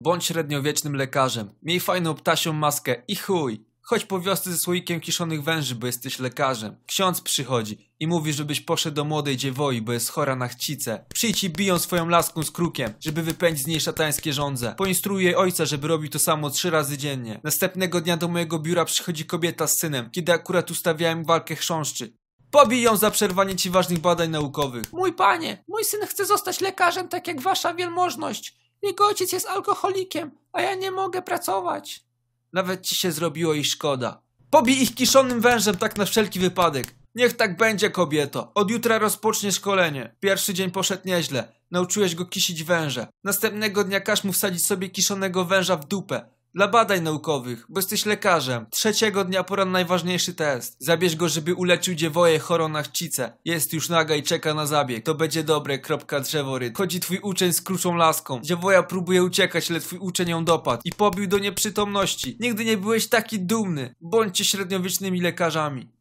Bądź średniowiecznym lekarzem. Miej fajną ptasią maskę i chuj. Chodź po wiosce ze słoikiem kiszonych węży, bo jesteś lekarzem. Ksiądz przychodzi i mówi, żebyś poszedł do młodej dziewoi, bo jest chora na chcicę. Przyjdź i biją swoją laską z krukiem, żeby wypędzić z niej szatańskie żądze. Poinstruuj jej ojca, żeby robił to samo trzy razy dziennie. Następnego dnia do mojego biura przychodzi kobieta z synem, kiedy akurat ustawiałem walkę chrząszczy. Pobij ją za przerwanie ci ważnych badań naukowych. Mój panie, mój syn chce zostać lekarzem, tak jak wasza wielmożność. Jego ojciec jest alkoholikiem, a ja nie mogę pracować. Nawet ci się zrobiło ich szkoda. Pobij ich kiszonym wężem tak na wszelki wypadek. Niech tak będzie, kobieto. Od jutra rozpocznie szkolenie. Pierwszy dzień poszedł nieźle. Nauczyłeś go kisić węże. Następnego dnia każ mu wsadzić sobie kiszonego węża w dupę. Dla badań naukowych, bo jesteś lekarzem. Trzeciego dnia pora na najważniejszy test. Zabierz go, żeby uleczył dziewoję chorą na chcicę. Jest już naga i czeka na zabieg. To będzie dobre, kropka drzeworyt. Chodzi twój uczeń z kruczą laską. Dziewoja próbuje uciekać, ale twój uczeń ją dopadł i pobił do nieprzytomności. Nigdy nie byłeś taki dumny. Bądźcie średniowiecznymi lekarzami.